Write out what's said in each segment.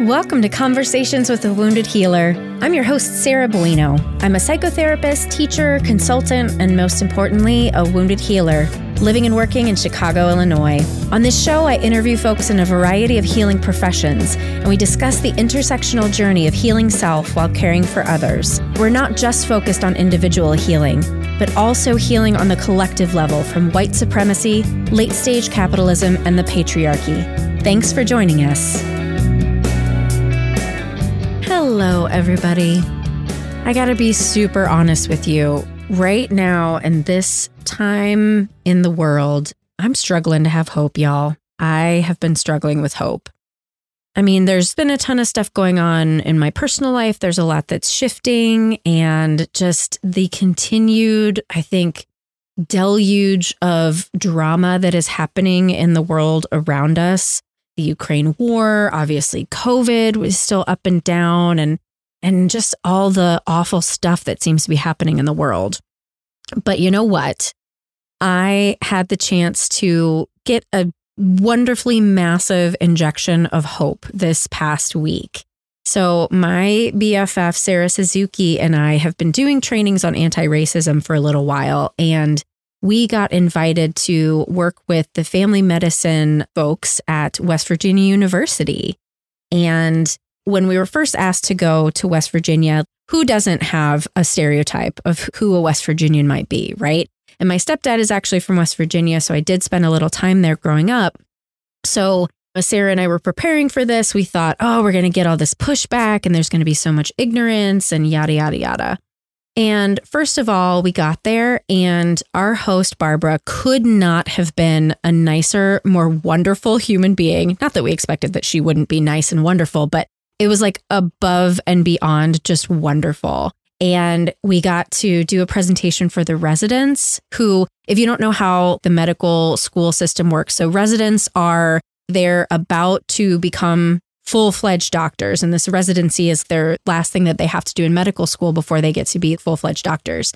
Welcome to Conversations with a Wounded Healer. I'm your host, Sarah Buino. I'm a psychotherapist, teacher, consultant, and most importantly, a wounded healer, living and working in Chicago, Illinois. On this show, I interview folks in a variety of healing professions, and we discuss the intersectional journey of healing self while caring for others. We're not just focused on individual healing, but also healing on the collective level from white supremacy, late stage capitalism, and the patriarchy. Thanks for joining us. Hello, everybody. I gotta be super honest with you. Right now, in this time in the world, I'm struggling to have hope, y'all. I have been struggling with hope. I mean, there's been a ton of stuff going on in my personal life. There's a lot that's shifting, and just the continued, I think, deluge of drama that is happening in the world around us the Ukraine war, obviously COVID was still up and down and and just all the awful stuff that seems to be happening in the world. But you know what? I had the chance to get a wonderfully massive injection of hope this past week. So, my BFF, Sarah Suzuki, and I have been doing trainings on anti racism for a little while. And we got invited to work with the family medicine folks at West Virginia University. And when we were first asked to go to West Virginia, who doesn't have a stereotype of who a West Virginian might be, right? And my stepdad is actually from West Virginia, so I did spend a little time there growing up. So uh, Sarah and I were preparing for this. We thought, oh, we're going to get all this pushback and there's going to be so much ignorance and yada, yada, yada. And first of all, we got there, and our host, Barbara, could not have been a nicer, more wonderful human being. Not that we expected that she wouldn't be nice and wonderful, but it was like above and beyond just wonderful. And we got to do a presentation for the residents who, if you don't know how the medical school system works, so residents are they're about to become full fledged doctors. And this residency is their last thing that they have to do in medical school before they get to be full fledged doctors.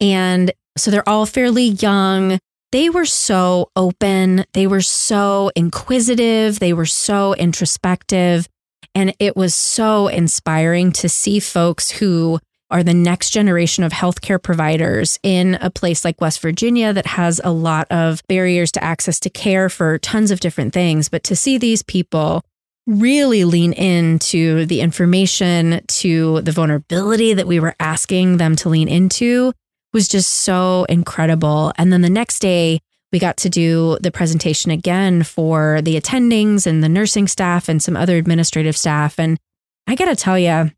And so they're all fairly young. They were so open. They were so inquisitive. They were so introspective. And it was so inspiring to see folks who are the next generation of healthcare providers in a place like West Virginia that has a lot of barriers to access to care for tons of different things. But to see these people really lean into the information, to the vulnerability that we were asking them to lean into was just so incredible. And then the next day, we got to do the presentation again for the attendings and the nursing staff and some other administrative staff. And I got to tell you,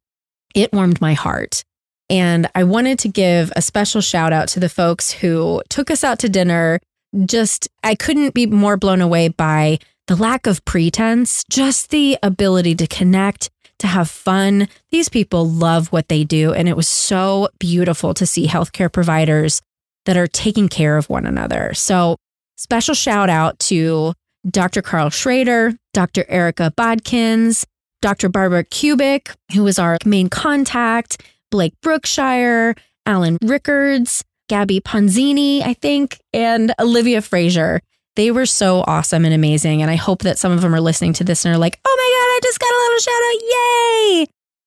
it warmed my heart. And I wanted to give a special shout out to the folks who took us out to dinner. Just, I couldn't be more blown away by the lack of pretense, just the ability to connect, to have fun. These people love what they do. And it was so beautiful to see healthcare providers that are taking care of one another. So, special shout out to Dr. Carl Schrader, Dr. Erica Bodkins, Dr. Barbara Kubik, who was our main contact, Blake Brookshire, Alan Rickards, Gabby Ponzini, I think, and Olivia Frazier. They were so awesome and amazing. And I hope that some of them are listening to this and are like, oh my God, I just got a little shout out. Yay.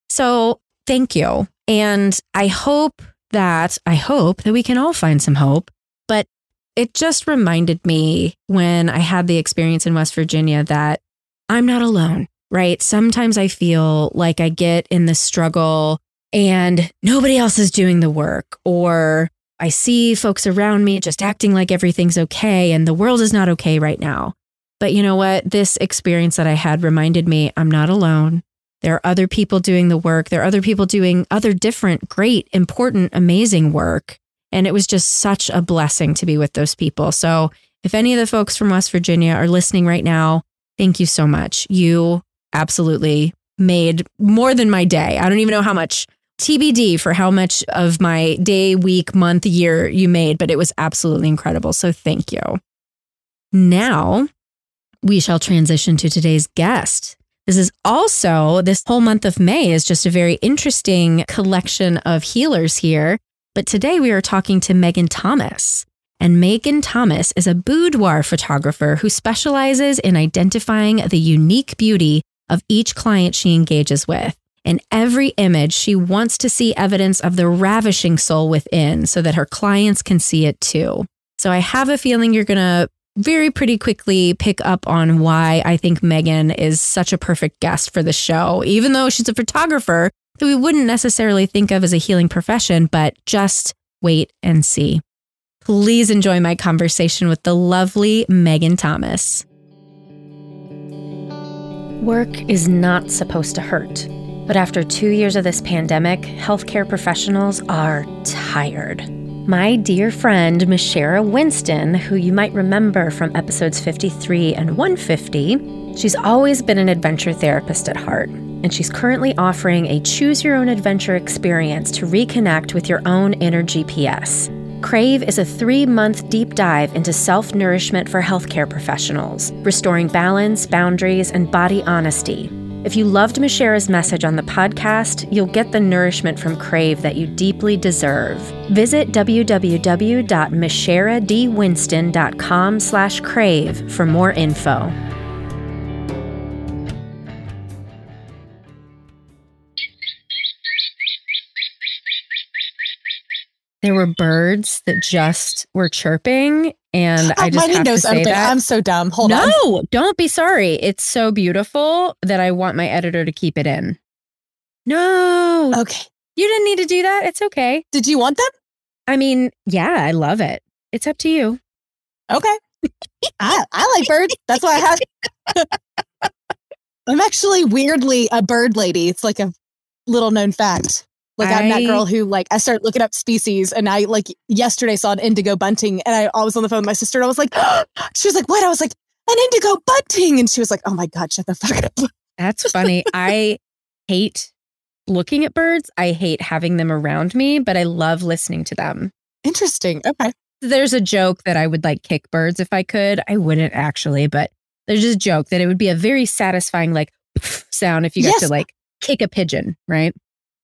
So thank you. And I hope that, I hope that we can all find some hope. But it just reminded me when I had the experience in West Virginia that I'm not alone, right? Sometimes I feel like I get in this struggle and nobody else is doing the work, or I see folks around me just acting like everything's okay and the world is not okay right now. But you know what? This experience that I had reminded me I'm not alone. There are other people doing the work. There are other people doing other different, great, important, amazing work. And it was just such a blessing to be with those people. So, if any of the folks from West Virginia are listening right now, thank you so much. You absolutely made more than my day. I don't even know how much TBD for how much of my day, week, month, year you made, but it was absolutely incredible. So thank you. Now we shall transition to today's guest. This is also, this whole month of May is just a very interesting collection of healers here. But today we are talking to Megan Thomas. And Megan Thomas is a boudoir photographer who specializes in identifying the unique beauty of each client she engages with. In every image, she wants to see evidence of the ravishing soul within so that her clients can see it too. So I have a feeling you're going to very pretty quickly pick up on why I think Megan is such a perfect guest for the show, even though she's a photographer that we wouldn't necessarily think of as a healing profession, but just wait and see. Please enjoy my conversation with the lovely Megan Thomas. Work is not supposed to hurt. But after two years of this pandemic, healthcare professionals are tired. My dear friend, Mishara Winston, who you might remember from episodes 53 and 150, she's always been an adventure therapist at heart. And she's currently offering a choose your own adventure experience to reconnect with your own inner GPS. Crave is a three month deep dive into self nourishment for healthcare professionals, restoring balance, boundaries, and body honesty if you loved Mishara's message on the podcast, you'll get the nourishment from Crave that you deeply deserve. Visit www.misharadwinston.com slash crave for more info. There were birds that just were chirping and I just have to say that. I'm so dumb. Hold no, on. No, don't be sorry. It's so beautiful that I want my editor to keep it in. No. Okay. You didn't need to do that. It's okay. Did you want them? I mean, yeah, I love it. It's up to you. Okay. I, I like birds. That's why I have. I'm actually weirdly a bird lady. It's like a little known fact. Like I, am that girl who like I started looking up species and I like yesterday saw an indigo bunting and I, I was on the phone with my sister and I was like, she was like, what? I was like, an indigo bunting. And she was like, oh my God, shut the fuck up. That's funny. I hate looking at birds. I hate having them around me, but I love listening to them. Interesting. Okay. There's a joke that I would like kick birds if I could. I wouldn't actually, but there's just a joke that it would be a very satisfying like sound if you got yes. to like kick a pigeon, right?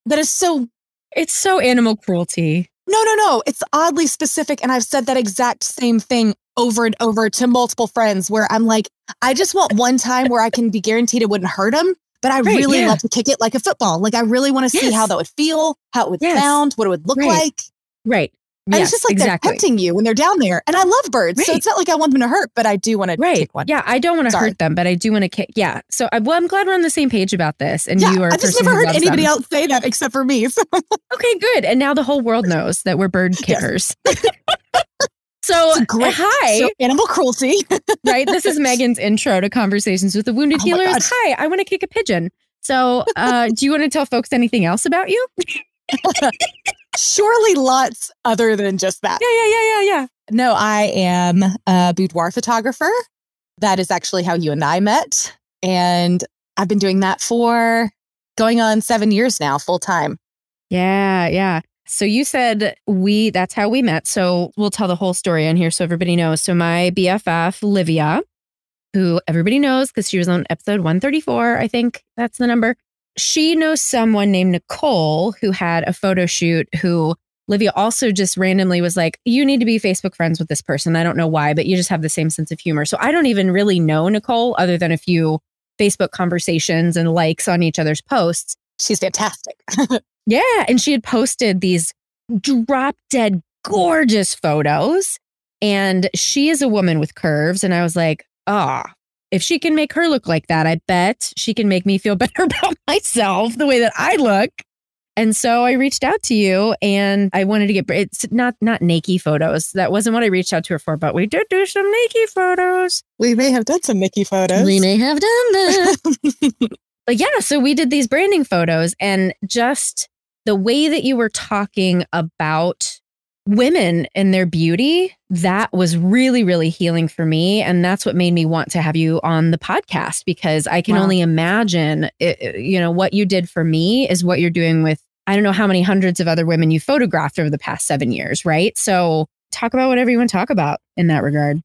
That is so it's so animal cruelty. No, no, no. It's oddly specific. And I've said that exact same thing over and over to multiple friends where I'm like, I just want one time where I can be guaranteed it wouldn't hurt them. But I right, really yeah. love to kick it like a football. Like I really want to yes. see how that would feel, how it would yes. sound, what it would look right. like. Right. And yes, it's just like exactly. they're tempting you when they're down there. And I love birds. Right. So it's not like I want them to hurt, but I do want to right. kick one. Yeah, I don't want to hurt them, but I do want to kick. Yeah. So I, well, I'm glad we're on the same page about this. And yeah, you are I've just never heard anybody them. else say that except for me. So. okay, good. And now the whole world knows that we're bird kickers. So, great. hi. So animal cruelty. right. This is Megan's intro to Conversations with the Wounded oh Healers. Hi, I want to kick a pigeon. So, uh, do you want to tell folks anything else about you? Surely lots other than just that. Yeah, yeah, yeah, yeah, yeah. No, I am a boudoir photographer. That is actually how you and I met. And I've been doing that for going on seven years now, full time. Yeah, yeah. So you said we, that's how we met. So we'll tell the whole story on here so everybody knows. So my BFF, Livia, who everybody knows because she was on episode 134, I think that's the number she knows someone named Nicole who had a photo shoot who Livia also just randomly was like, You need to be Facebook friends with this person. I don't know why, but you just have the same sense of humor. So I don't even really know Nicole other than a few Facebook conversations and likes on each other's posts. She's fantastic. yeah. And she had posted these drop dead gorgeous photos. And she is a woman with curves. And I was like, ah, oh, if she can make her look like that, I bet she can make me feel better about myself the way that I look. And so I reached out to you and I wanted to get it's not not naked photos. That wasn't what I reached out to her for, but we did do some naked photos. We may have done some naked photos. We may have done that. but yeah, so we did these branding photos and just the way that you were talking about women and their beauty, that was really, really healing for me. And that's what made me want to have you on the podcast because I can wow. only imagine, it, you know, what you did for me is what you're doing with, I don't know how many hundreds of other women you photographed over the past seven years, right? So talk about whatever you want to talk about in that regard.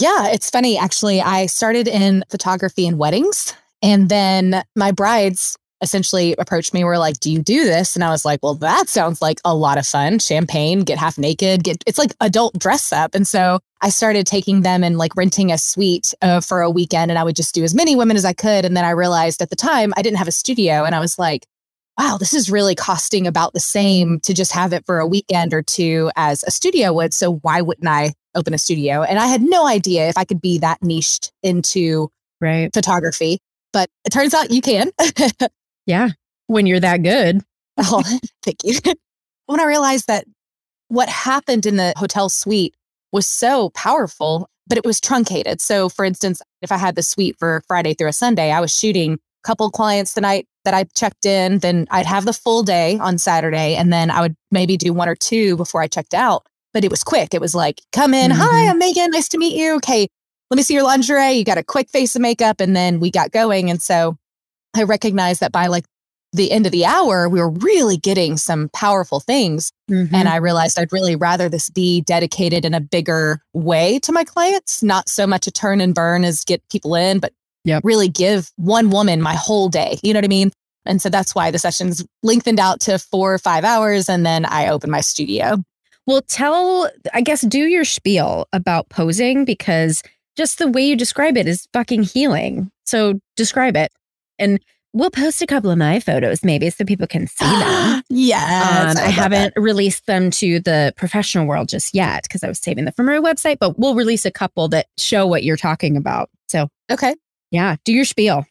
Yeah, it's funny. Actually, I started in photography and weddings. And then my brides essentially approached me were like, Do you do this? And I was like, Well, that sounds like a lot of fun. Champagne, get half naked, get it's like adult dress up. And so I started taking them and like renting a suite uh, for a weekend. And I would just do as many women as I could. And then I realized at the time I didn't have a studio. And I was like, wow, this is really costing about the same to just have it for a weekend or two as a studio would. So why wouldn't I open a studio? And I had no idea if I could be that niched into right. photography, but it turns out you can. yeah. When you're that good. oh, thank you. when I realized that what happened in the hotel suite was so powerful, but it was truncated. So, for instance, if I had the suite for Friday through a Sunday, I was shooting a couple clients the night that I checked in, then I'd have the full day on Saturday, and then I would maybe do one or two before I checked out. But it was quick. It was like, come in. Mm-hmm. Hi, I'm Megan. Nice to meet you. Okay, let me see your lingerie. You got a quick face of makeup. And then we got going. And so I recognized that by like the end of the hour, we were really getting some powerful things. Mm-hmm. And I realized I'd really rather this be dedicated in a bigger way to my clients, not so much a turn and burn as get people in, but yep. really give one woman my whole day. You know what I mean? And so that's why the sessions lengthened out to four or five hours. And then I opened my studio. Well, tell, I guess, do your spiel about posing because just the way you describe it is fucking healing. So describe it. And we'll post a couple of my photos maybe so people can see them. yeah. Um, I, I haven't that. released them to the professional world just yet because I was saving them from our website, but we'll release a couple that show what you're talking about. So, okay. Yeah. Do your spiel.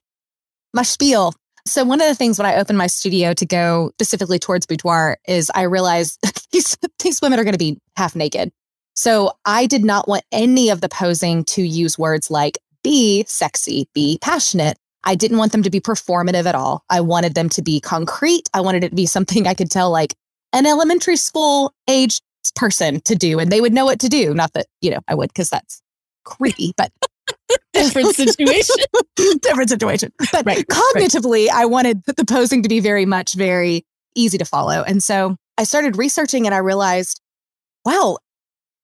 My spiel. So one of the things when I opened my studio to go specifically towards boudoir is I realized these, these women are going to be half naked. So I did not want any of the posing to use words like be sexy, be passionate. I didn't want them to be performative at all. I wanted them to be concrete. I wanted it to be something I could tell like an elementary school age person to do and they would know what to do. Not that, you know, I would because that's creepy, but different situation. different situation. But right, cognitively, right. I wanted the posing to be very much very easy to follow. And so I started researching and I realized, wow,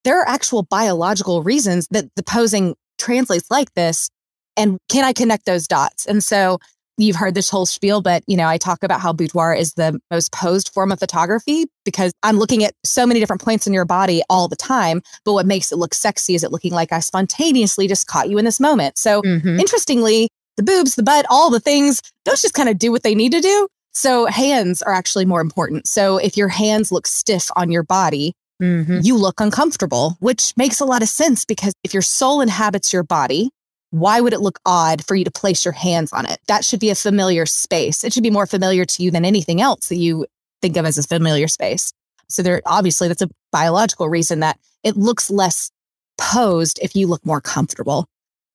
there are actual biological reasons that the posing translates like this. And can I connect those dots? And so you've heard this whole spiel, but you know, I talk about how boudoir is the most posed form of photography because I'm looking at so many different points in your body all the time. But what makes it look sexy is it looking like I spontaneously just caught you in this moment. So mm-hmm. interestingly, the boobs, the butt, all the things, those just kind of do what they need to do. So hands are actually more important. So if your hands look stiff on your body, mm-hmm. you look uncomfortable, which makes a lot of sense because if your soul inhabits your body, why would it look odd for you to place your hands on it? That should be a familiar space. It should be more familiar to you than anything else that you think of as a familiar space. So there obviously that's a biological reason that it looks less posed if you look more comfortable.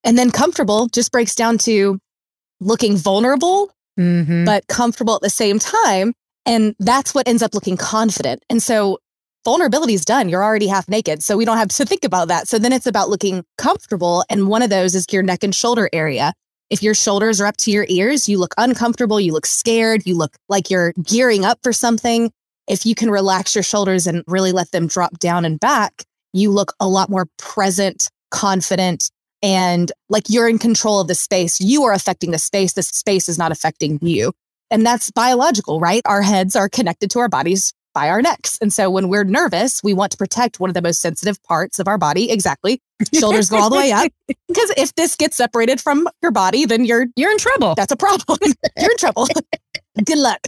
And then comfortable just breaks down to looking vulnerable, mm-hmm. but comfortable at the same time. And that's what ends up looking confident. And so vulnerability is done. You're already half naked. So we don't have to think about that. So then it's about looking comfortable. And one of those is your neck and shoulder area. If your shoulders are up to your ears, you look uncomfortable, you look scared, you look like you're gearing up for something. If you can relax your shoulders and really let them drop down and back, you look a lot more present, confident, and like you're in control of the space. You are affecting the space. The space is not affecting you. And that's biological, right? Our heads are connected to our bodies by our necks. And so when we're nervous, we want to protect one of the most sensitive parts of our body. Exactly. Shoulders go all the way up. Because if this gets separated from your body, then you're you're in trouble. That's a problem. you're in trouble. Good luck.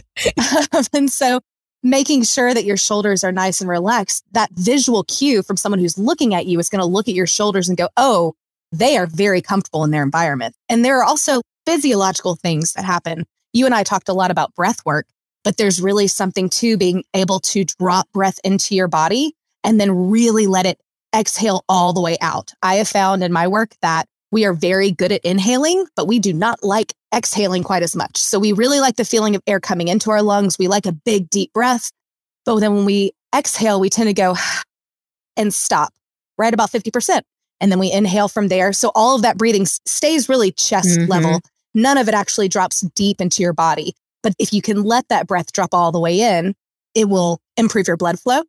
and so making sure that your shoulders are nice and relaxed, that visual cue from someone who's looking at you is going to look at your shoulders and go, oh, they are very comfortable in their environment. And there are also physiological things that happen. You and I talked a lot about breath work but there's really something to being able to drop breath into your body and then really let it exhale all the way out. I have found in my work that we are very good at inhaling, but we do not like exhaling quite as much. So we really like the feeling of air coming into our lungs. We like a big, deep breath. But then when we exhale, we tend to go and stop right about 50%. And then we inhale from there. So all of that breathing stays really chest mm-hmm. level. None of it actually drops deep into your body. But if you can let that breath drop all the way in, it will improve your blood flow.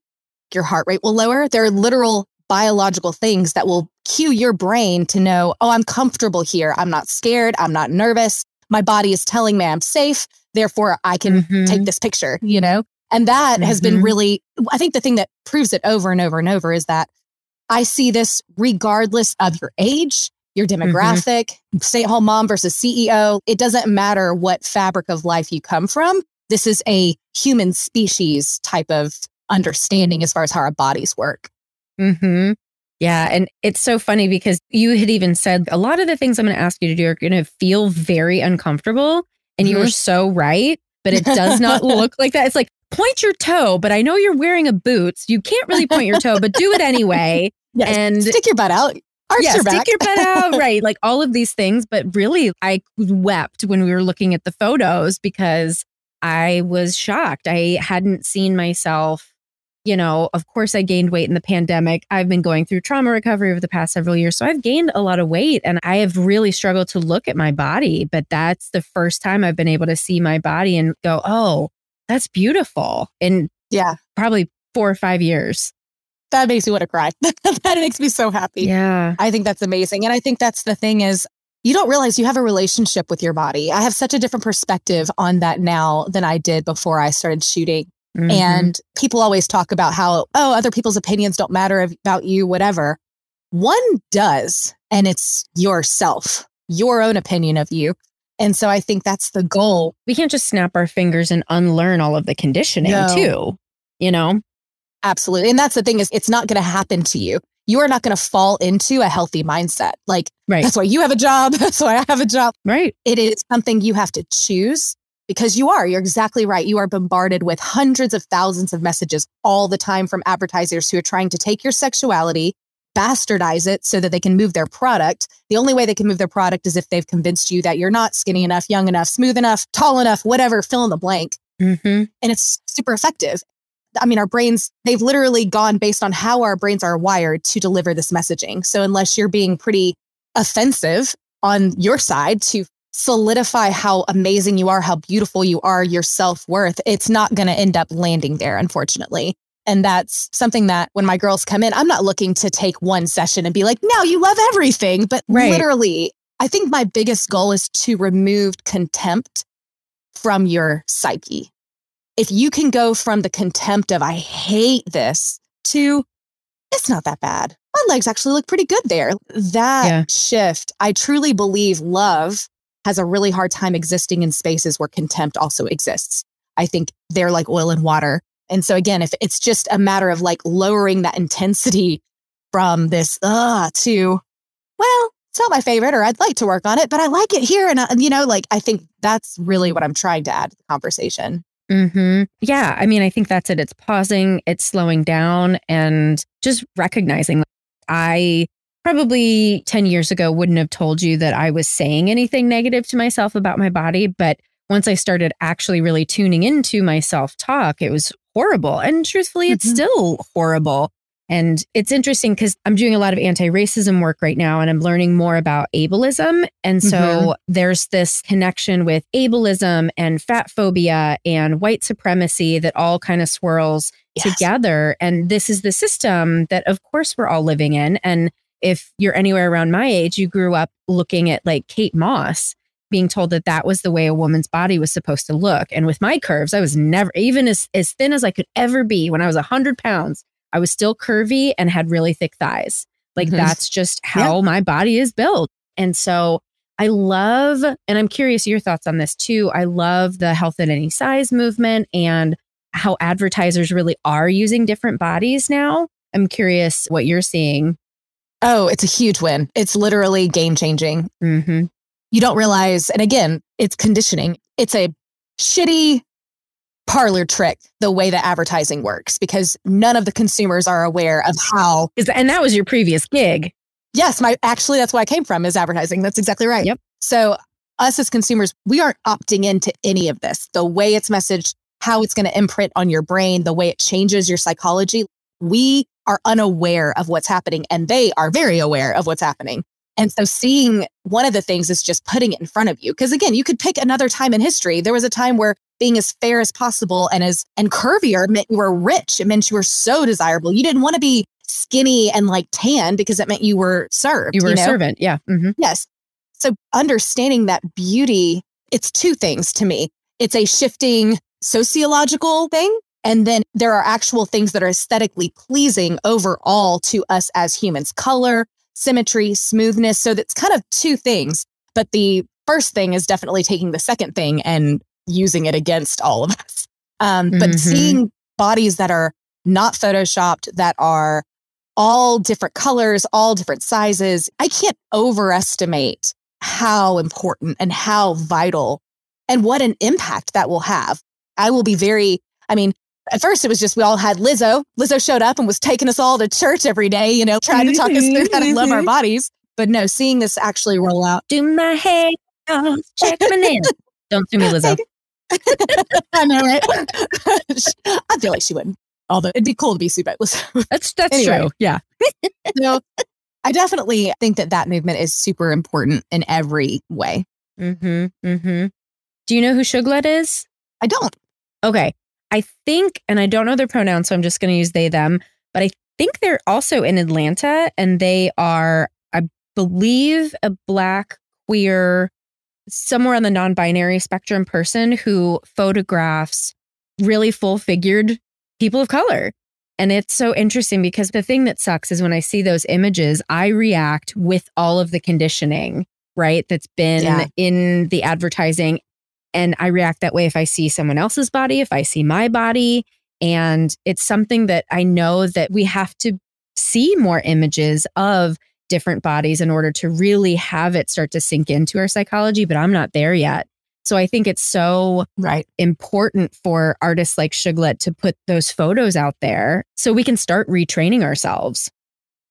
Your heart rate will lower. There are literal biological things that will cue your brain to know, oh, I'm comfortable here. I'm not scared. I'm not nervous. My body is telling me I'm safe. Therefore, I can Mhm. take this picture, you know? And that has been Mhm. really, I think the thing that proves it over and over and over is that I see this regardless of your age, your Mm-hmm. demographic, stay at home mom versus CEO. It doesn't matter what fabric of life you come from. This is a human species type of understanding as far as how our bodies work. Mm-hmm. Yeah. And it's so funny because you had even said a lot of the things I'm going to ask you to do are going to feel very uncomfortable. And you were so right, but it does not look like that. It's like, point your toe, but I know you're wearing a boot. So you can't really point your toe, but do it anyway. Yes. And stick your butt out. Arch yeah, your stick your butt out, right? Like all of these things. But really, I wept when we were looking at the photos because I was shocked. I hadn't seen myself. You know, of course, I gained weight in the pandemic. I've been going through trauma recovery over the past several years. So I've gained a lot of weight and I have really struggled to look at my body. But that's the first time I've been able to see my body and go, oh, that's beautiful in yeah. probably four or five years. That makes me want to cry. that makes me so happy. Yeah. I think that's amazing. And I think that's the thing is you don't realize you have a relationship with your body. I have such a different perspective on that now than I did before I started shooting. Mhm. And people always talk about how, oh, other people's opinions don't matter about you, whatever. One does, and it's yourself, your own opinion of you. And so I think that's the goal. we can't just snap our fingers and unlearn all of the conditioning No. too you know Absolutely. And that's the thing is it's not going to happen to you. You are not going to fall into a healthy mindset. Like right that's why you have a job. That's why I have a job. right It is something you have to choose because you are. You're exactly right. You are bombarded with hundreds of thousands of messages all the time from advertisers who are trying to take your sexuality, bastardize it so that they can move their product. The only way they can move their product is if they've convinced you that you're not skinny enough, young enough, smooth enough, tall enough, whatever, fill in the blank. hmm And it's super effective. I mean, our brains, they've literally gone based on how our brains are wired to deliver this messaging. So, unless you're being pretty offensive on your side to solidify how amazing you are, how beautiful you are, your self worth, it's not going to end up landing there, unfortunately. And that's something that when my girls come in, I'm not looking to take one session and be like, now you love everything. But Right. literally, I think my biggest goal is to remove contempt from your psyche if you can go from the contempt of I hate this to it's not that bad. My legs actually look pretty good there. That Yeah. shift, I truly believe love has a really hard time existing in spaces where contempt also exists. I think they're like oil and water. And so again, if it's just a matter of like lowering that intensity from this uh to well, it's not my favorite or I'd like to work on it, but I like it here and uh, you know like I think that's really what I'm trying to add to the conversation. Hmm Yeah. I mean, I think that's it. It's pausing, it's slowing down, and just recognizing. I probably 10 years ago wouldn't have told you that I was saying anything negative to myself about my body. But once I started actually really tuning into my self talk, it was horrible. And truthfully, it's Mhm. still horrible. And it's interesting because I'm doing a lot of anti racism work right now and I'm learning more about ableism. And so Mhm. there's this connection with ableism and fat phobia and white supremacy that all kind of swirls Yes. together. And this is the system that, of course, we're all living in. And if you're anywhere around my age, you grew up looking at like Kate Moss being told that that was the way a woman's body was supposed to look. And with my curves, I was never, even as, as thin as I could ever be when I was 100 pounds, I was still curvy and had really thick thighs. Like Mhm. that's just how my body is built. And so I love, and I'm curious your thoughts on this too. I love the health at any size movement and how advertisers really are using different bodies now. I'm curious what you're seeing. Oh, it's a huge win. It's literally game changing. hmm You don't realize, and again, it's conditioning. It's a shitty parlor trick the way that advertising works because none of the consumers are aware of how. Is and that was your previous gig. Yes, my actually that's where I came from is advertising. That's exactly right. Yep. So us as consumers, we aren't opting into any of this. The way it's messaged, how it's going to imprint on your brain, the way it changes your psychology. We are unaware of what's happening and they are very aware of what's happening. And so seeing one of the things is just putting it in front of you. Because again, you could pick another time in history. There was a time where being as fair as possible and as and curvier meant you were rich. It meant you were so desirable. You didn't want to be skinny and like tan because it meant you were served. You were a know? servant. Yeah. Mm-hmm. Yes. So understanding that beauty, it's two things to me. it's a shifting sociological thing. And then there are actual things that are aesthetically pleasing overall to us as humans color, symmetry, smoothness. So that's kind of two things. But the first thing is definitely taking the second thing and using it against all of us. Um, but mm-hmm. seeing bodies that are not photoshopped, that are all different colors, all different sizes, I can't overestimate how important and how vital and what an impact that will have. I will be very, I mean, at first it was just we all had Lizzo. Lizzo showed up and was taking us all to church every day, you know, trying to talk us through how to love our bodies. But no, seeing this actually roll out. Do my hair, check my nails. Don't sue me, Lizzo. I know, right? I feel like she wouldn't. Although it'd be cool to be by That's that's anyway, true. Yeah. no, I definitely think that that movement is super important in every way. Mm-hmm. Mm-hmm. Do you know who Shuglet is? I don't. Okay. I think, and I don't know their pronouns, so I'm just going to use they, them, but I think they're also in Atlanta and they are, I believe, a black, queer, somewhere on the non binary spectrum person who photographs really full figured people of color. And it's so interesting because the thing that sucks is when I see those images, I react with all of the conditioning, right? That's been yeah. in the advertising and I react that way if I see someone else's body, if I see my body. And it's something that I know that we have to see more images of different bodies in order to really have it start to sink into our psychology, but I'm not there yet. So I think it's so right important for artists like Shuglet to put those photos out there so we can start retraining ourselves.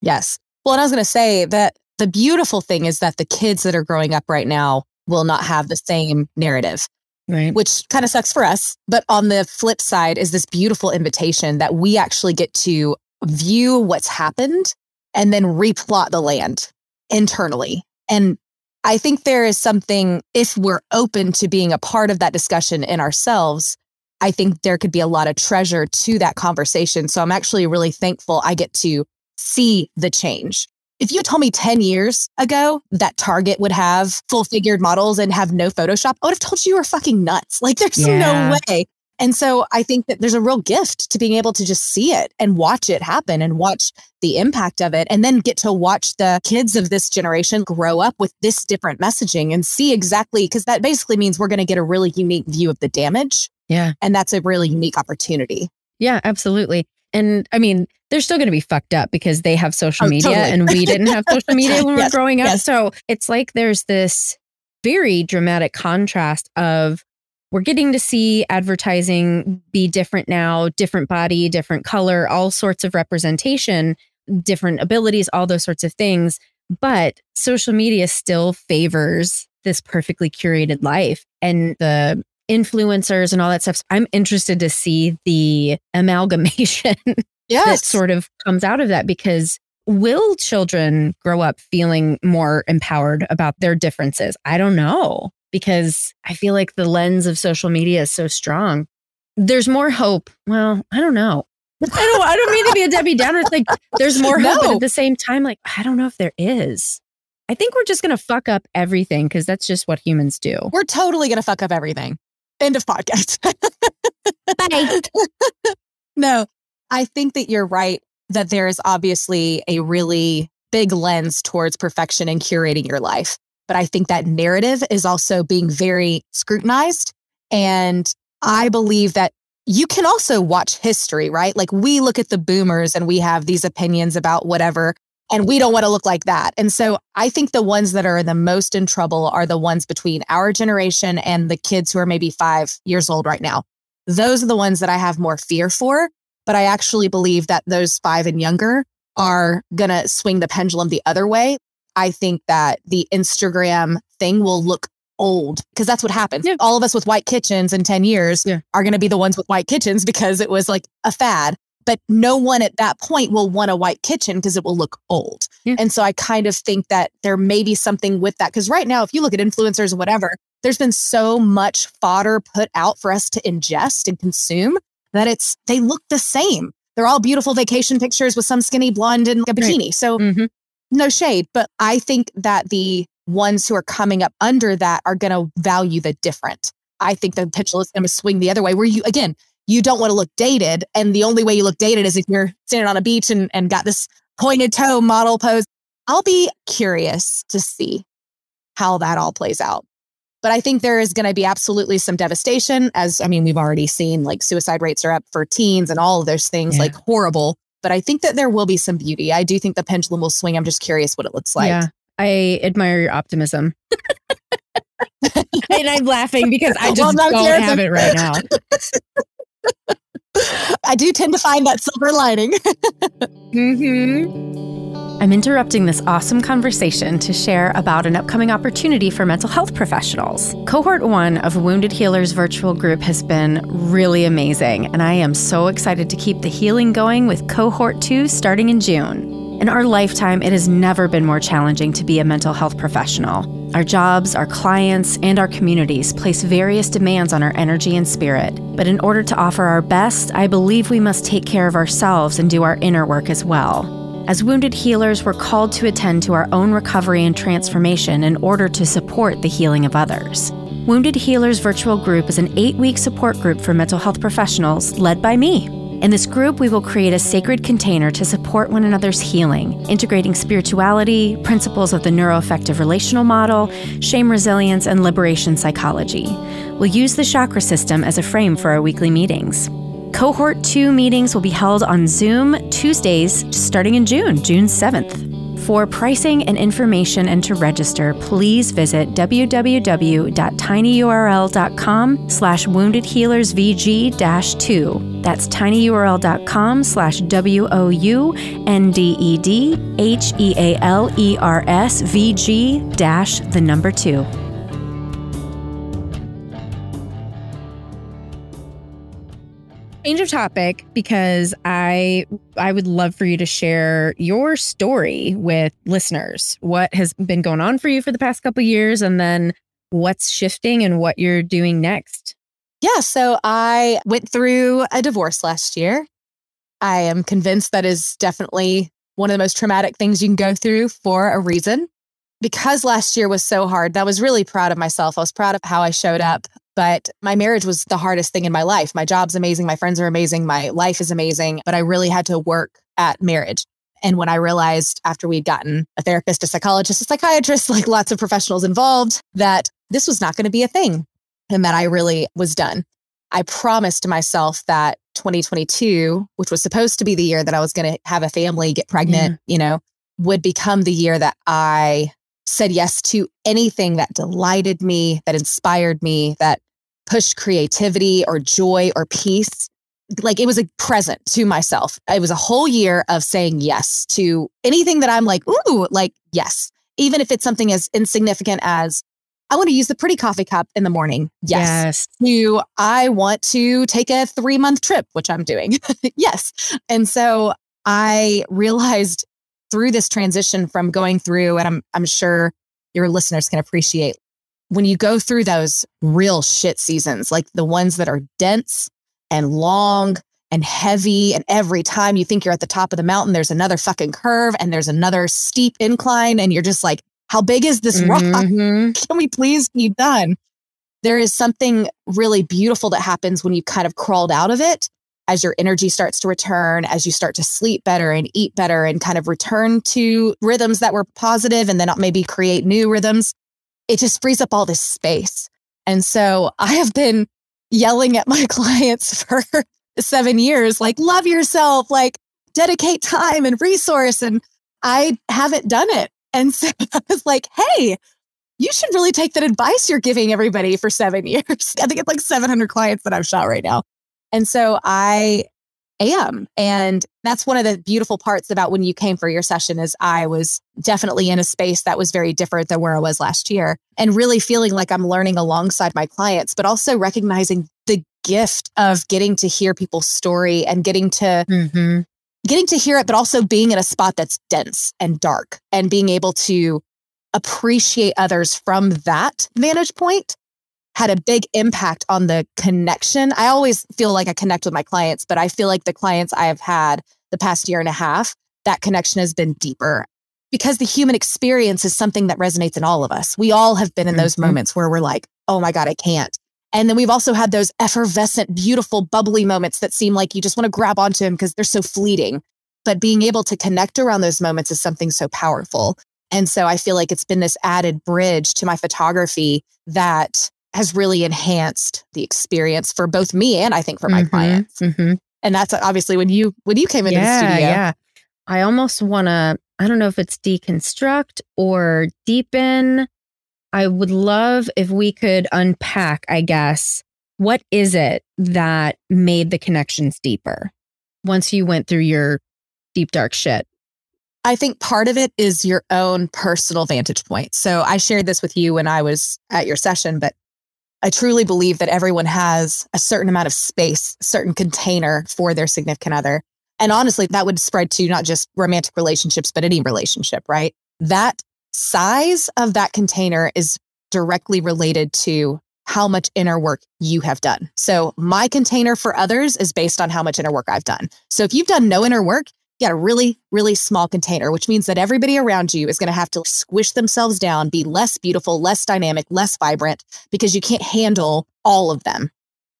Yes. Well, and I was going to say that the beautiful thing is that the kids that are growing up right now will not have the same narrative. Right. Which kind of sucks for us. But on the flip side is this beautiful invitation that we actually get to view what's happened and then replot the land internally. And I think there is something, if we're open to being a part of that discussion in ourselves, I think there could be a lot of treasure to that conversation. So I'm actually really thankful I get to see the change if you told me 10 years ago that Target would have full figured models and have no Photoshop, I would have told you you were fucking nuts. Like there's yeah. no way. And so I think that there's a real gift to being able to just see it and watch it happen and watch the impact of it and then get to watch the kids of this generation grow up with this different messaging and see exactly because that basically means we're going to get a really unique view of the damage. Yeah. And that's a really unique opportunity. Yeah, absolutely. And I mean, they're still going to be fucked up because they have social oh, media totally. and we didn't have social media when yes, we were growing up. Yes. So it's like there's this very dramatic contrast of we're getting to see advertising be different now, different body, different color, all sorts of representation, different abilities, all those sorts of things. But social media still favors this perfectly curated life. And the influencers and all that stuff. So I'm interested to see the amalgamation yes. that sort of comes out of that because will children grow up feeling more empowered about their differences? I don't know because I feel like the lens of social media is so strong. There's more hope. Well, I don't know. I don't I don't mean to be a Debbie Downer. It's like there's more hope, no. but at the same time, like I don't know if there is. I think we're just gonna fuck up everything because that's just what humans do. We're totally gonna fuck up everything. End of podcast. Bye. no, I think that you're right that there is obviously a really big lens towards perfection and curating your life. But I think that narrative is also being very scrutinized. And I believe that you can also watch history, right? Like we look at the boomers and we have these opinions about whatever, and we don't want to look like that. And so I think the ones that are the most in trouble are the ones between our generation and the kids who are maybe five years old right now. Those are the ones that I have more fear for but I actually believe that those five and younger are going to swing the pendulum the other way. I think that the Instagram thing will look old because that's what happens. Yeah. All of us with white kitchens in 10 years yeah. are going to be the ones with white kitchens because it was like a fad. But no one at that point will want a white kitchen because it will look old. Yeah. And so I kind of think that there may be something with that. Because right now, if you look at influencers or whatever, there's been so much fodder put out for us to ingest and consume that it's they look the same. They're all beautiful vacation pictures with some skinny blonde in a bikini. Right. So mm-hmm. No shade, but I think that the ones who are coming up under that are going to value the different. I think the pendulum is going to swing the other way where you, again, you don't want to look dated. And the only way you look dated is if you're standing on a beach and, and got this pointed toe model pose. I'll be curious to see how that all plays out. But I think there is going to be absolutely some devastation. As I mean, we've already seen like suicide rates are up for teens and all of those things, yeah. like horrible. But I think that there will be some beauty. I do think the pendulum will swing. I'm just curious what it looks like. Yeah. I admire your optimism. and I'm laughing because I just well, don't have it right now. I do tend to find that silver lining. mm-hmm. I'm interrupting this awesome conversation to share about an upcoming opportunity for mental health professionals. Cohort 1 of Wounded Healers virtual group has been really amazing, and I am so excited to keep the healing going with Cohort 2 starting in June. In our lifetime, it has never been more challenging to be a mental health professional. Our jobs, our clients, and our communities place various demands on our energy and spirit. But in order to offer our best, I believe we must take care of ourselves and do our inner work as well. As wounded healers, we're called to attend to our own recovery and transformation in order to support the healing of others. Wounded Healers Virtual Group is an eight week support group for mental health professionals led by me. In this group, we will create a sacred container to support one another's healing, integrating spirituality, principles of the neuroaffective relational model, shame resilience, and liberation psychology. We'll use the chakra system as a frame for our weekly meetings. Cohort 2 meetings will be held on Zoom Tuesdays starting in June, June 7th. For pricing and information and to register, please visit www.tinyurl.com slash woundedhealersvg-2. That's tinyurl.com slash W-O-U-N-D-E-D-H-E-A-L-E-R-S-V-G dash the number 2. Change of topic because I I would love for you to share your story with listeners. What has been going on for you for the past couple years and then what's shifting and what you're doing next? Yeah, so I went through a divorce last year. I am convinced that is definitely one of the most traumatic things you can go through for a reason. Because last year was so hard, I was really proud of myself. I was proud of how I showed up but my marriage was the hardest thing in my life. My job's amazing. My friends are amazing. My life is amazing. But I really had to work at marriage. And when I realized after we'd gotten a therapist, a psychologist, a psychiatrist, like lots of professionals involved, that this was not going to be a thing and that I really was done. I promised myself that 2022, which was supposed to be the year that I was going to have a family, get pregnant, mm. you know, would become the year that I said yes to anything that delighted me, that inspired me, that pushed creativity or joy or peace. Like it was a present to myself. It was a whole year of saying yes to anything that I'm like, ooh, like, yes. Even if it's something as insignificant as I want to use the pretty coffee cup in the morning. Yes. yes. To I want to take a three month trip, which I'm doing. yes. And so I realized through this transition from going through, and I'm, I'm sure your listeners can appreciate when you go through those real shit seasons, like the ones that are dense and long and heavy. And every time you think you're at the top of the mountain, there's another fucking curve and there's another steep incline. And you're just like, how big is this rock? Mm-hmm. Can we please be done? There is something really beautiful that happens when you kind of crawled out of it as your energy starts to return, as you start to sleep better and eat better and kind of return to rhythms that were positive and then maybe create new rhythms, it just frees up all this space. And so I have been yelling at my clients for seven years, like, love yourself, like, dedicate time and resource. And I haven't done it. And so I was like, hey, you should really take that advice you're giving everybody for seven years. I think it's like 700 clients that I've shot right now. And so I am. And that's one of the beautiful parts about when you came for your session is I was definitely in a space that was very different than where I was last year and really feeling like I'm learning alongside my clients, but also recognizing the gift of getting to hear people's story and getting to mm-hmm. getting to hear it, but also being in a spot that's dense and dark and being able to appreciate others from that vantage point had a big impact on the connection. I always feel like I connect with my clients, but I feel like the clients I have had the past year and a half, that connection has been deeper because the human experience is something that resonates in all of us. We all have been in those mm-hmm. moments where we're like, oh my God, I can't. And then we've also had those effervescent, beautiful, bubbly moments that seem like you just want to grab onto them because they're so fleeting. But being able to connect around those moments is something so powerful. And so I feel like it's been this added bridge to my photography that has really enhanced the experience for both me and I think for my mm-hmm, clients. Mm-hmm. And that's obviously when you when you came into yeah, the studio. Yeah. I almost want to I don't know if it's deconstruct or deepen. I would love if we could unpack, I guess, what is it that made the connections deeper once you went through your deep dark shit? I think part of it is your own personal vantage point. So I shared this with you when I was at your session, but I truly believe that everyone has a certain amount of space, certain container for their significant other. And honestly, that would spread to not just romantic relationships, but any relationship, right? That size of that container is directly related to how much inner work you have done. So my container for others is based on how much inner work I've done. So if you've done no inner work, you got a really, really small container, which means that everybody around you is going to have to squish themselves down, be less beautiful, less dynamic, less vibrant, because you can't handle all of them.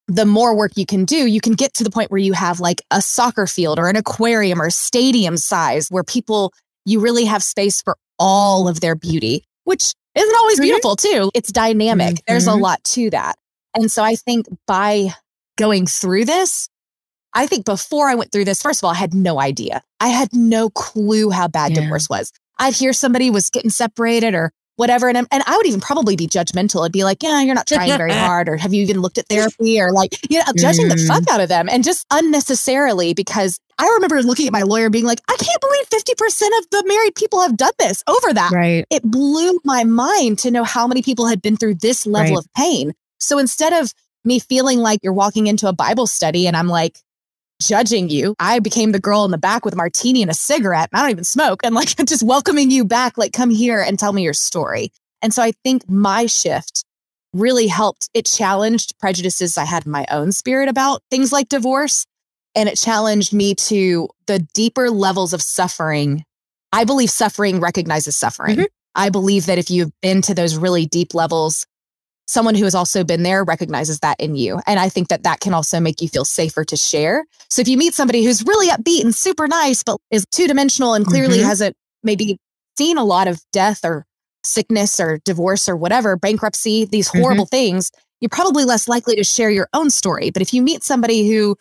The more work you can do, you can get to the point where you have like a soccer field or an aquarium or stadium size where people, you really have space for all of their beauty, which isn't always mm-hmm. beautiful too. It's dynamic. Mm-hmm. There's a lot to that. And so I think by going through this, I think before I went through this, first of all, I had no idea. I had no clue how bad yeah. divorce was. I'd hear somebody was getting separated or whatever. And, and I would even probably be judgmental. I'd be like, yeah, you're not trying very hard. Or have you even looked at therapy or like, you know, judging mm. the fuck out of them and just unnecessarily because I remember looking at my lawyer being like, I can't believe 50% of the married people have done this over that. Right. It blew my mind to know how many people had been through this level right. of pain. So instead of me feeling like you're walking into a Bible study and I'm like, judging you. I became the girl in the back with a martini and a cigarette. And I don't even smoke and like just welcoming you back, like come here and tell me your story. And so I think my shift really helped. It challenged prejudices I had in my own spirit about things like divorce. And it challenged me to the deeper levels of suffering. I believe suffering recognizes suffering. Mm-hmm. I believe that if you've been to those really deep levels someone who has also been there recognizes that in you. And I think that that can also make you feel safer to share. So if you meet somebody who's really upbeat and super nice, but is two dimensional and clearly mm-hmm. hasn't maybe seen a lot of death or sickness or divorce or whatever, bankruptcy, these mm-hmm. horrible mm-hmm. things, you're probably less likely to share your own story. But if you meet somebody who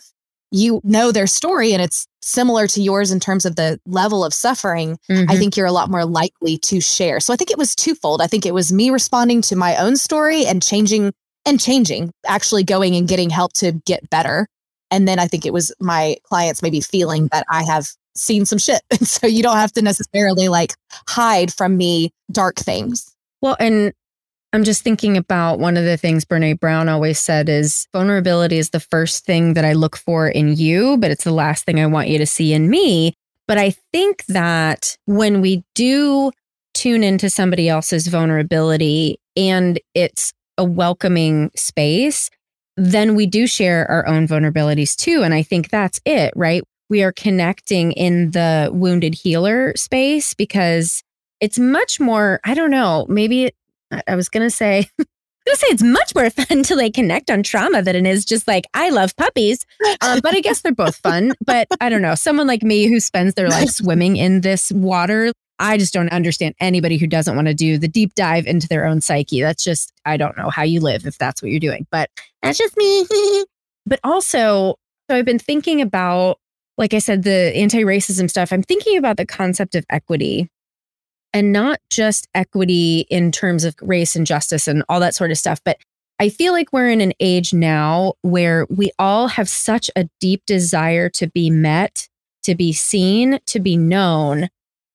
you know their story and it's similar to yours in terms of the level of suffering, mm-hmm. I think you're a lot more likely to share. So I think it was twofold. I think it was me responding to my own story and changing and changing, actually going and getting help to get better. And then I think it was my clients maybe feeling that I have seen some shit. And so you don't have to necessarily like hide from me dark things. Well, and I'm just thinking about one of the things Brene Brown always said is vulnerability is the first thing that I look for in you, but it's the last thing I want you to see in me. But I think that when we do tune into somebody else's vulnerability and it's a welcoming space, then we do share our own vulnerabilities too. And I think that's it, right? We are connecting in the wounded healer space because it's much more, I don't know, maybe I was gonna say I was gonna say it's much more fun to like connect on trauma than it is just like I love puppies. Um, but I guess they're both fun. But I don't know. Someone like me who spends their life swimming in this water, I just don't understand anybody who doesn't want to do the deep dive into their own psyche. That's just I don't know how you live if that's what you're doing. But that's just me. but also, so I've been thinking about, like I said, the anti-racism stuff. I'm thinking about the concept of equity and not just equity in terms of race and justice and all that sort of stuff, but I feel like we're in an age now where we all have such a deep desire to be met, to be seen, to be known.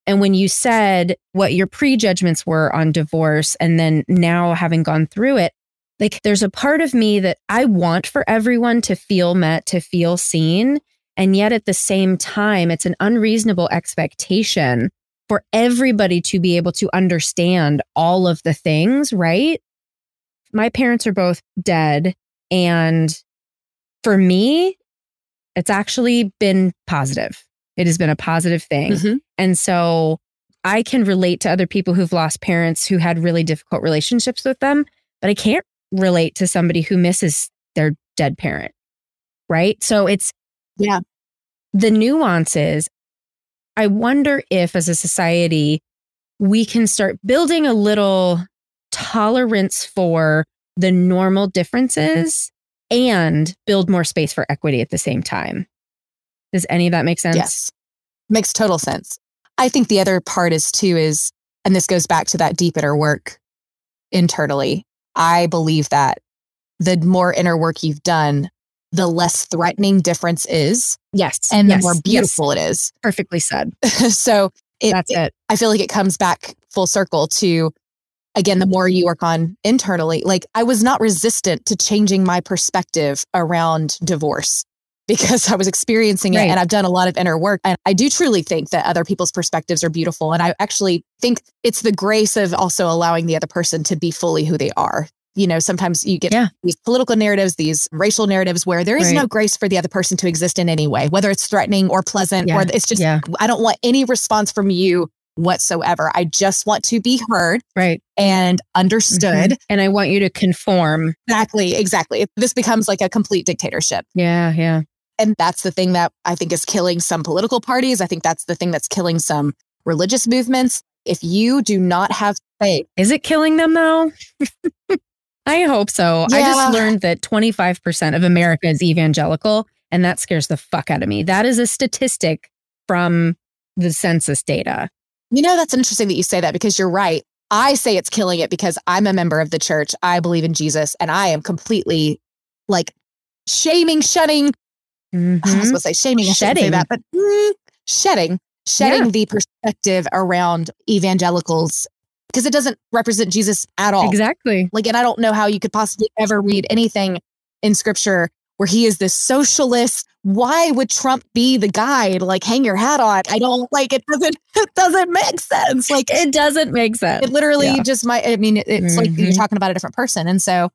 And when you said what your prejudgments were on divorce, and then now having gone through it, like there's a part of me that I want for everyone to feel met, to feel seen. And yet at the same time, it's an unreasonable expectation for everybody to be able to understand all of the things, right? My parents are both dead. And for me, it's actually been positive. It has been a positive thing. Mm-hmm. And so I can relate to other people who've lost parents who had really difficult relationships with them, but I can't relate to somebody who misses their dead parent. Right. So it's, yeah, the nuances. I wonder if as a society, we can start building a little tolerance for the normal differences and build more space for equity at the same time. Does any of that make sense? Yes. Makes total sense. I think the other part is too is, and this goes back to that deep inner work internally. I believe that the more inner work you've done, the less threatening difference is. Yes. And yes, the more beautiful yes. it is. Perfectly said. so it, that's it. I feel like it comes back full circle to again, the mm-hmm. more you work on internally, like I was not resistant to changing my perspective around divorce because I was experiencing it right. and I've done a lot of inner work. And I do truly think that other people's perspectives are beautiful. And I actually think it's the grace of also allowing the other person to be fully who they are. You know, sometimes you get yeah. these political narratives, these racial narratives where there is right. no grace for the other person to exist in any way, whether it's threatening or pleasant, yeah. or it's just, yeah. I don't want any response from you whatsoever. I just want to be heard. Right. And understood. Mm-hmm. And I want you to conform. Exactly. Exactly. This becomes like a complete dictatorship. Yeah. Yeah. And that's the thing that I think is killing some political parties. I think that's the thing that's killing some religious movements. If you do not have faith, is it killing them though? I hope so. Yeah. I just learned that 25% of America is evangelical, and that scares the fuck out of me. That is a statistic from the census data. You know, that's interesting that you say that because you're right. I say it's killing it because I'm a member of the church. I believe in Jesus and I am completely like shaming, shunning, Mm-hmm. I was going to say shaming, shedding. say that, but mm, shedding, shedding yeah. the perspective around evangelicals because it doesn't represent Jesus at all. Exactly. Like, and I don't know how you could possibly ever read anything in scripture where he is this socialist. Why would Trump be the guy to like hang your hat on? I don't like it. Doesn't it doesn't make sense. Like it doesn't make sense. It literally yeah. just might. I mean, it's mm-hmm. like you're mm-hmm. talking about a different person, and so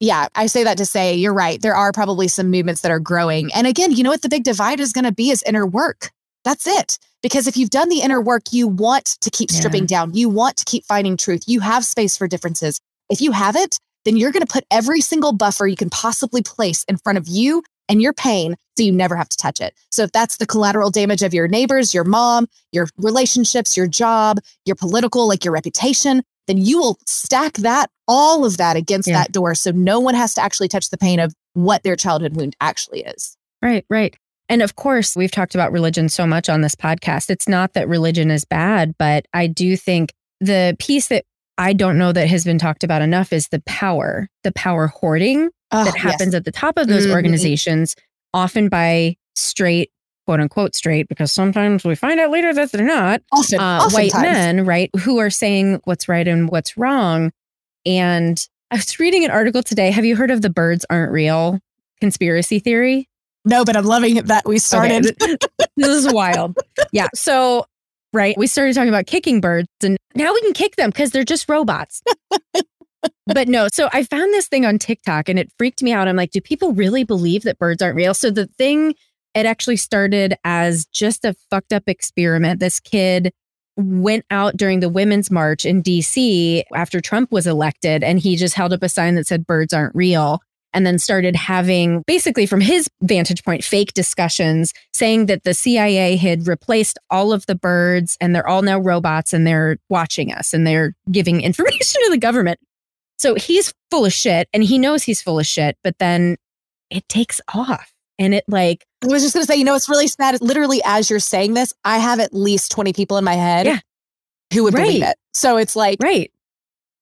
yeah, I say that to say you're right. There are probably some movements that are growing. And again, you know what the big divide is going to be is inner work. That's it. Because if you've done the inner work, you want to keep stripping yeah. down. You want to keep finding truth. You have space for differences. If you haven't, then you're going to put every single buffer you can possibly place in front of you and your pain so you never have to touch it. So if that's the collateral damage of your neighbors, your mom, your relationships, your job, your political, like your reputation, then you will stack that, all of that against yeah. that door. So no one has to actually touch the pain of what their childhood wound actually is. Right, right. And of course, we've talked about religion so much on this podcast. It's not that religion is bad, but I do think the piece that I don't know that has been talked about enough is the power, the power hoarding oh, that happens yes. at the top of those mm-hmm. organizations, often by straight quote unquote straight because sometimes we find out later that they're not Often, uh, white men, right? Who are saying what's right and what's wrong. And I was reading an article today. Have you heard of the birds aren't real conspiracy theory? No, but I'm loving it that we started. Okay. this is wild. Yeah. So, right, we started talking about kicking birds and now we can kick them because they're just robots. but no, so I found this thing on TikTok and it freaked me out. I'm like, do people really believe that birds aren't real? So the thing it actually started as just a fucked up experiment. This kid went out during the Women's March in DC after Trump was elected, and he just held up a sign that said, Birds aren't real. And then started having, basically, from his vantage point, fake discussions saying that the CIA had replaced all of the birds and they're all now robots and they're watching us and they're giving information to the government. So he's full of shit and he knows he's full of shit, but then it takes off and it like I was just gonna say, you know, it's really sad. Literally, as you're saying this, I have at least 20 people in my head yeah. who would right. believe it. So it's like, right,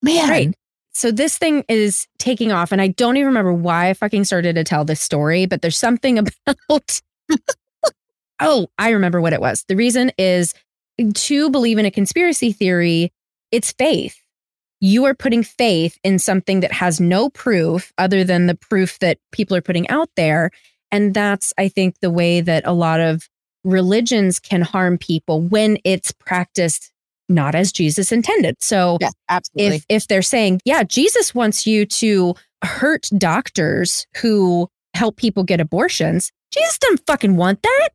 man, right. So this thing is taking off, and I don't even remember why I fucking started to tell this story, but there's something about. oh, I remember what it was. The reason is to believe in a conspiracy theory, it's faith. You are putting faith in something that has no proof other than the proof that people are putting out there. And that's, I think, the way that a lot of religions can harm people when it's practiced not as Jesus intended. So yes, absolutely. if if they're saying, yeah, Jesus wants you to hurt doctors who help people get abortions, Jesus doesn't fucking want that.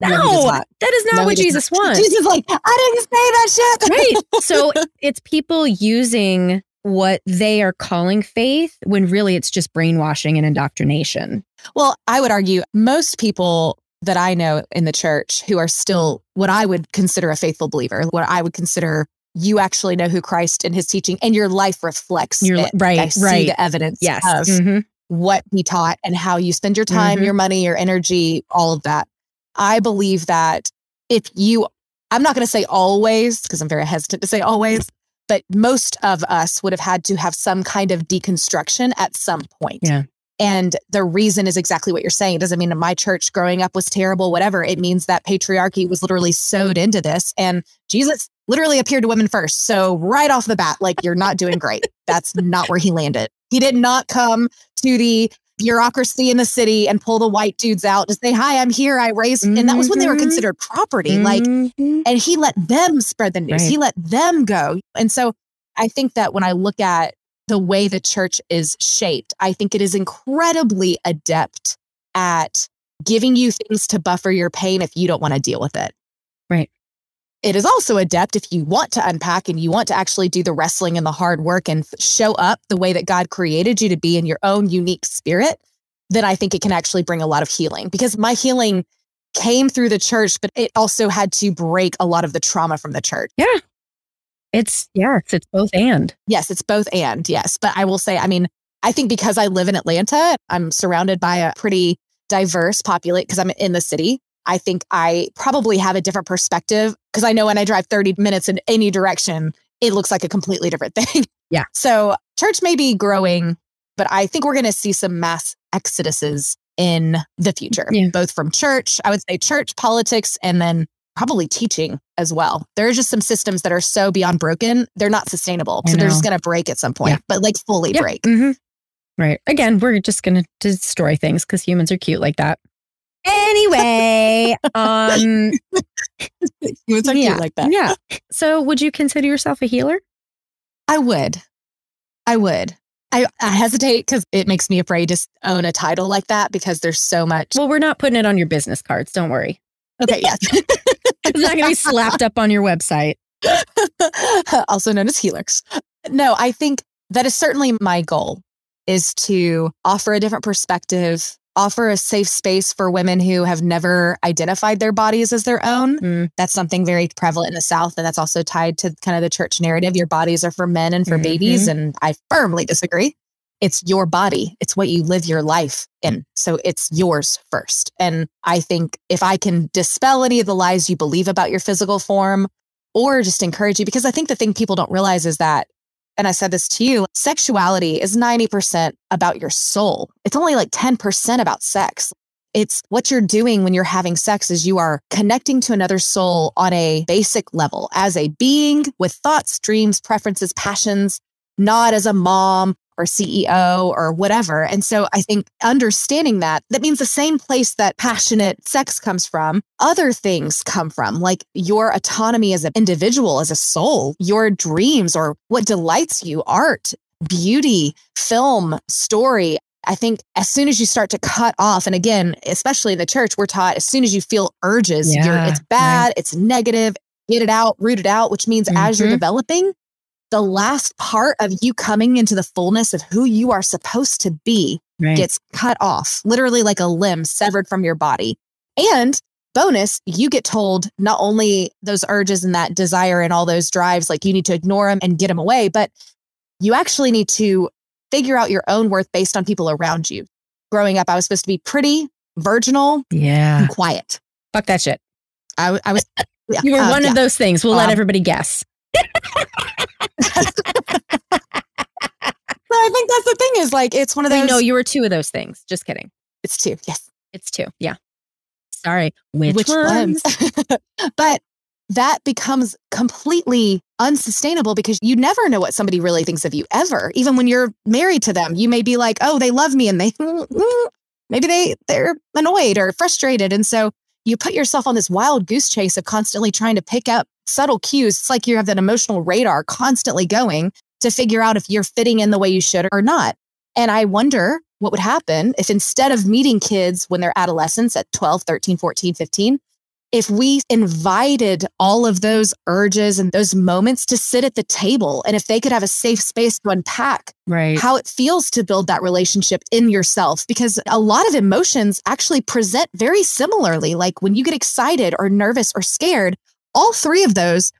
No, no that is not no, what Jesus wants. Jesus is like, I didn't say that shit. right. So it's people using what they are calling faith when really it's just brainwashing and indoctrination. Well, I would argue most people that I know in the church who are still what I would consider a faithful believer, what I would consider you actually know who Christ and his teaching and your life reflects You're it. right, I see right. the evidence Yes. of Mhm. what he taught and how you spend your time, Mhm. your money, your energy, all of that. I believe that if you, I'm not going to say always, because I'm very hesitant to say always, but most of us would have had to have some kind of deconstruction at some point. Yeah. And the reason is exactly what you're saying. It doesn't mean that my church growing up was terrible, whatever. It means that patriarchy was literally sewed into this. And Jesus literally appeared to women first. So, right off the bat, like, you're not doing great. That's not where he landed. He did not come to the bureaucracy in the city and pull the white dudes out to say, Hi, I'm here. I raised, and that was when they were Mhm. considered property. Like, Mhm. and he let them spread the news. Right. He let them go. And so I think that when I look at the way the church is shaped, I think it is incredibly adept at giving you things to buffer your pain if you don't want to deal with it. Right. It is also adept if you want to unpack and you want to actually do the wrestling and the hard work and show up the way that God created you to be in your own unique spirit, then I think it can actually bring a lot of healing because my healing came through the church, but it also had to break a lot of the trauma from the church. It's yes, it's both and. Yes, it's both and yes. But I will say, I mean, I think because I live in Atlanta, I'm surrounded by a pretty diverse populate because I'm in the city. I think I probably have a different perspective because I know when I drive 30 minutes in any direction, it looks like a completely different thing. Yeah. So church may be growing, but I think we're going to see some mass exoduses in the future, Yeah. both from church, I would say church, politics, and then probably teaching as well. There are just some systems that are so beyond broken, they're not sustainable. I So they're just going to break at some point, Yeah. but like fully Yeah. break. Mhm. Right. Again, we're just going to destroy things because humans are cute like that. Anyway, um, Humans are cute yeah, like that. yeah. So, would you consider yourself a healer? I would. I would. I, I hesitate because it makes me afraid to own a title like that because there's so much. Well, we're not putting it on your business cards. Don't worry. Okay, yes. It's not going to be slapped up on your website. also known as Helix. No, I think that is certainly my goal is to offer a different perspective, offer a safe space for women who have never identified their bodies as their own. Mm. That's something very prevalent in the South. And that's also tied to kind of the church narrative. Your bodies are for men and for Mhm. babies. And I firmly disagree. It's your body, it's what you live your life in. Mm. So it's yours first. And I think if I can dispel any of the lies you believe about your physical form or just encourage you, because I think the thing people don't realize is that, and I said this to you, sexuality is 90% about your soul. It's only like 10% about sex. It's what you're doing when you're having sex is you are connecting to another soul on a basic level as a being with thoughts, dreams, preferences, passions, not as a mom or CEO or whatever. And so I think understanding that, that means the same place that passionate sex comes from, other things come from, like your autonomy as an individual, as a soul, your dreams or what delights you, art, beauty, film, story. I think as soon as you start to cut off, and again, especially in the church, we're taught as soon as you feel urges, you're, Yeah, it's bad, it's negative, get it out, root it out, which means as you're Mhm. developing, the last part of you coming into the fullness of who you are supposed to be Right. gets cut off, literally like a limb severed from your body. And bonus, you get told not only those urges and that desire and all those drives, like you need to ignore them and get them away, but you actually need to figure out your own worth based on people around you. Growing up, I was supposed to be pretty, virginal, yeah. and quiet. Fuck that shit. I, I was. You were uh, one yeah. of those things. We'll let Um, everybody guess. But I think that's the thing is like it's one of Wait, those. no, you were two of those things. Just kidding. it's two. Yes. It's two. Yeah. Sorry. Which, which ones? ones? but that becomes completely unsustainable because you never know what somebody really thinks of you ever. Even when you're married to them, you may be like, "Oh, they love me," and they hmm, hmm, maybe they they're annoyed or frustrated, and so you put yourself on this wild goose chase of constantly trying to pick up subtle cues. It's like you have that emotional radar constantly going to figure out if you're fitting in the way you should or not. And I wonder what would happen if instead of meeting kids when they're adolescents at 12, 13, 14, 15, if we invited all of those urges and those moments to sit at the table, and if they could have a safe space to unpack right. how it feels to build that relationship in yourself, because a lot of emotions actually present very similarly. Like when you get excited or nervous or scared, all three of those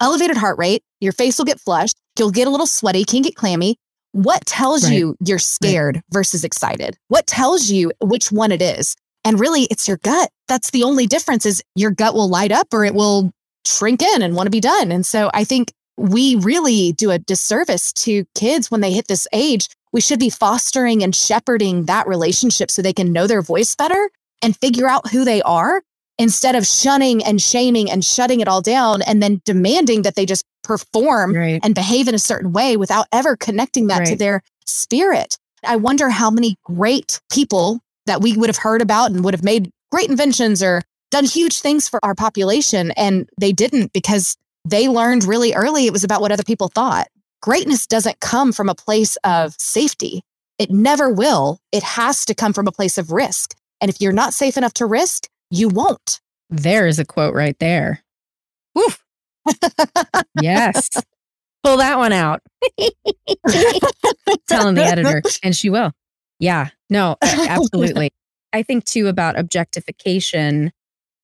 elevated heart rate, your face will get flushed, you'll get a little sweaty, can get clammy. What tells right. you you're scared right. versus excited? What tells you which one it is? And really, it's your gut. That's the only difference is your gut will light up or it will shrink in and want to be done. And so I think we really do a disservice to kids when they hit this age. We should be fostering and shepherding that relationship so they can know their voice better and figure out who they are instead of shunning and shaming and shutting it all down and then demanding that they just perform right. and behave in a certain way without ever connecting that right. to their spirit. I wonder how many great people that we would have heard about and would have made great inventions or done huge things for our population. And they didn't because they learned really early it was about what other people thought. Greatness doesn't come from a place of safety. It never will. It has to come from a place of risk. And if you're not safe enough to risk, you won't. There is a quote right there. Woof. yes. Pull that one out. Telling the editor, and she will. Yeah, no, absolutely. I think too about objectification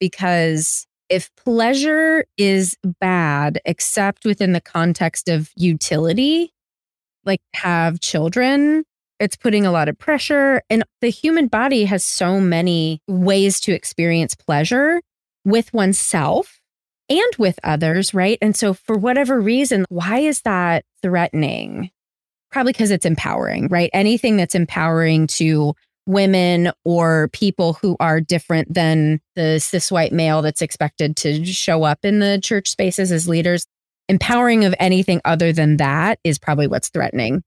because if pleasure is bad, except within the context of utility, like have children, it's putting a lot of pressure. And the human body has so many ways to experience pleasure with oneself and with others, right? And so, for whatever reason, why is that threatening? Probably because it's empowering, right? Anything that's empowering to women or people who are different than the cis white male that's expected to show up in the church spaces as leaders. Empowering of anything other than that is probably what's threatening.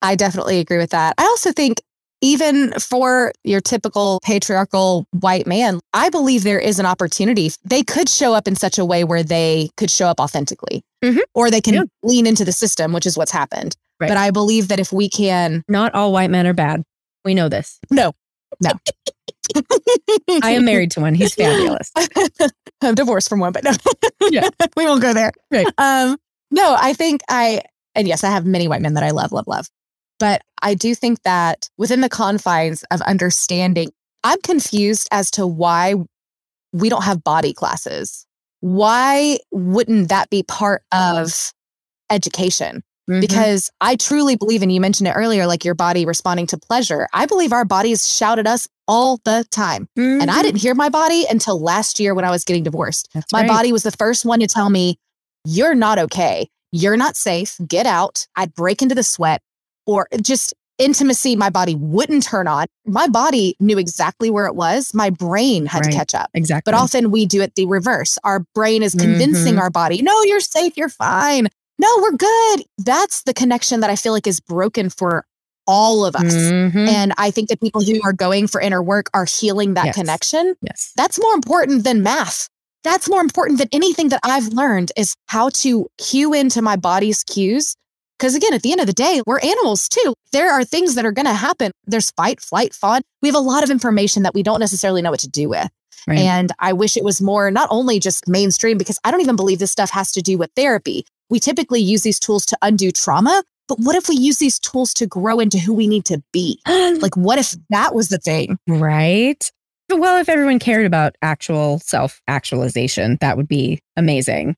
I definitely agree with that. I also think even for your typical patriarchal white man, I believe there is an opportunity. They could show up in such a way where they could show up authentically mm-hmm. or they can yeah. lean into the system, which is what's happened. Right. But I believe that if we can. Not all white men are bad. We know this. No, no. I am married to one. He's fabulous. I'm divorced from one, but no. yeah. we won't go there. Right. Um, no, I think I, and yes, I have many white men that I love, love, love. But I do think that within the confines of understanding, I'm confused as to why we don't have body classes. Why wouldn't that be part of education? Mm-hmm. Because I truly believe, and you mentioned it earlier, like your body responding to pleasure. I believe our bodies shout at us all the time. Mm-hmm. And I didn't hear my body until last year when I was getting divorced. That's my right. body was the first one to tell me, You're not okay. You're not safe. Get out. I'd break into the sweat or just intimacy my body wouldn't turn on. My body knew exactly where it was. My brain had right. to catch up. Exactly. But often we do it the reverse. Our brain is convincing mm-hmm. our body, no, you're safe, you're fine. No, we're good. That's the connection that I feel like is broken for all of us. Mm-hmm. And I think that people who are going for inner work are healing that yes. connection. Yes. That's more important than math. That's more important than anything that I've learned is how to cue into my body's cues because again, at the end of the day, we're animals too. There are things that are going to happen. There's fight, flight, fawn. We have a lot of information that we don't necessarily know what to do with. Right. And I wish it was more not only just mainstream, because I don't even believe this stuff has to do with therapy. We typically use these tools to undo trauma. But what if we use these tools to grow into who we need to be? like, what if that was the thing? Right. Well, if everyone cared about actual self actualization, that would be amazing.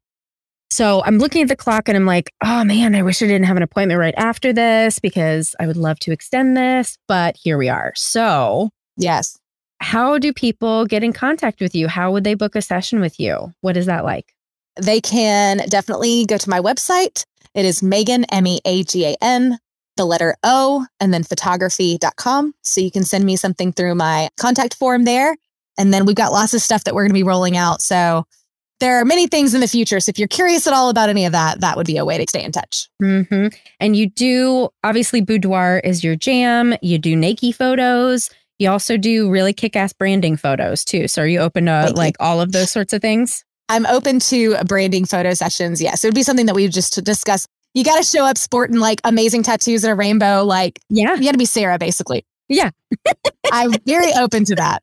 So I'm looking at the clock and I'm like, oh man, I wish I didn't have an appointment right after this because I would love to extend this, but here we are. So, yes. How do people get in contact with you? How would they book a session with you? What is that like? They can definitely go to my website. It is Meagan, M E A G A N, the letter O, and then photography.com. So you can send me something through my contact form there. And then we've got lots of stuff that we're going to be rolling out. So there are many things in the future. So if you're curious at all about any of that, that would be a way to stay in touch. Mm-hmm. And you do, obviously, boudoir is your jam. You do Nike photos. You also do really kick ass branding photos too. So are you open to Thank like you. all of those sorts of things? I'm open to branding photo sessions. Yes. It would be something that we just discuss. You got to show up sporting like amazing tattoos and a rainbow. Like, yeah, you got to be Sarah, basically. Yeah. I'm very open to that.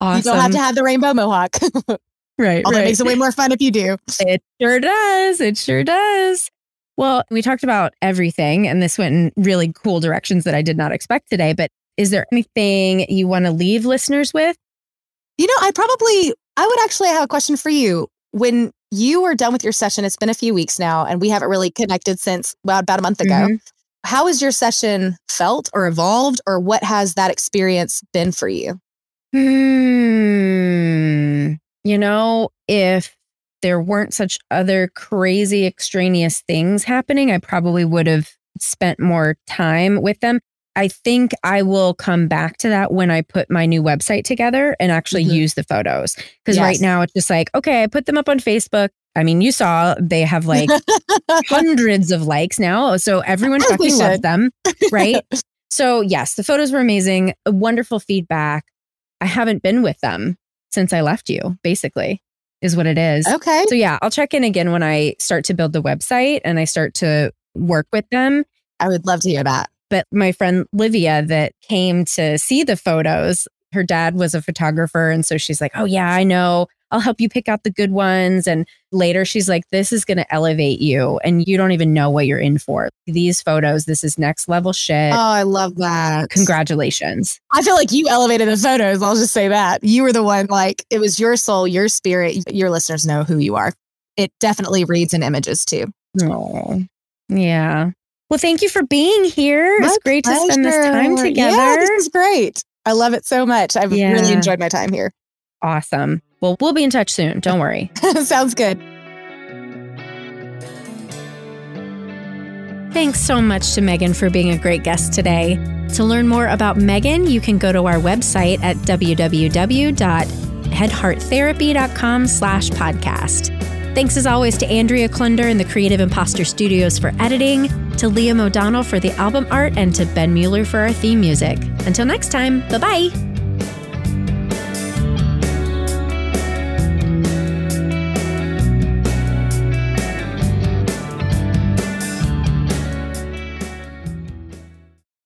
Awesome. You don't have to have the rainbow mohawk. right. Although right. it makes it way more fun if you do. It sure does. It sure does. Well, we talked about everything, and this went in really cool directions that I did not expect today. But is there anything you want to leave listeners with? You know, I probably, I would actually have a question for you. When you were done with your session, it's been a few weeks now, and we haven't really connected since well, about a month ago. Mhm. How has your session felt or evolved, or what has that experience been for you? Hmm. You know, if there weren't such other crazy extraneous things happening, I probably would have spent more time with them. I think I will come back to that when I put my new website together and actually Mhm. use the photos. Because right now it's just like, okay, I put them up on Facebook. I mean, you saw they have like hundreds of likes now. So everyone fucking loves them, right? so, yes, the photos were amazing. Wonderful feedback. I haven't been with them since I left you, basically, is what it is. okay. So, yeah, I'll check in again when I start to build the website and I start to work with them. I would love to hear that. But my friend Livia, that came to see the photos, her dad was a photographer. And so she's like, Oh, yeah, I know. I'll help you pick out the good ones. And later she's like, This is going to elevate you. And you don't even know what you're in for. These photos, this is next level shit. Oh, I love that. Congratulations. I feel like you elevated the photos. I'll just say that. You were the one, like, it was your soul, your spirit. Your listeners know who you are. It definitely reads in images too. Oh, yeah. Well, thank you for being here. It's My great to spend this time together. Yeah, this is great. I love it so much. I've Yeah. really enjoyed my time here. awesome. Well, we'll be in touch soon. Don't worry. Sounds good. Thanks so much to Meagan for being a great guest today. To learn more about Meagan, you can go to our website at www.headhearttherapy.com slash podcast. Thanks as always to Andrea Klunder and the Creative Imposter Studios for editing, to Liam O'Donnell for the album art, and to Ben Mueller for our theme music. Until next time, bye bye.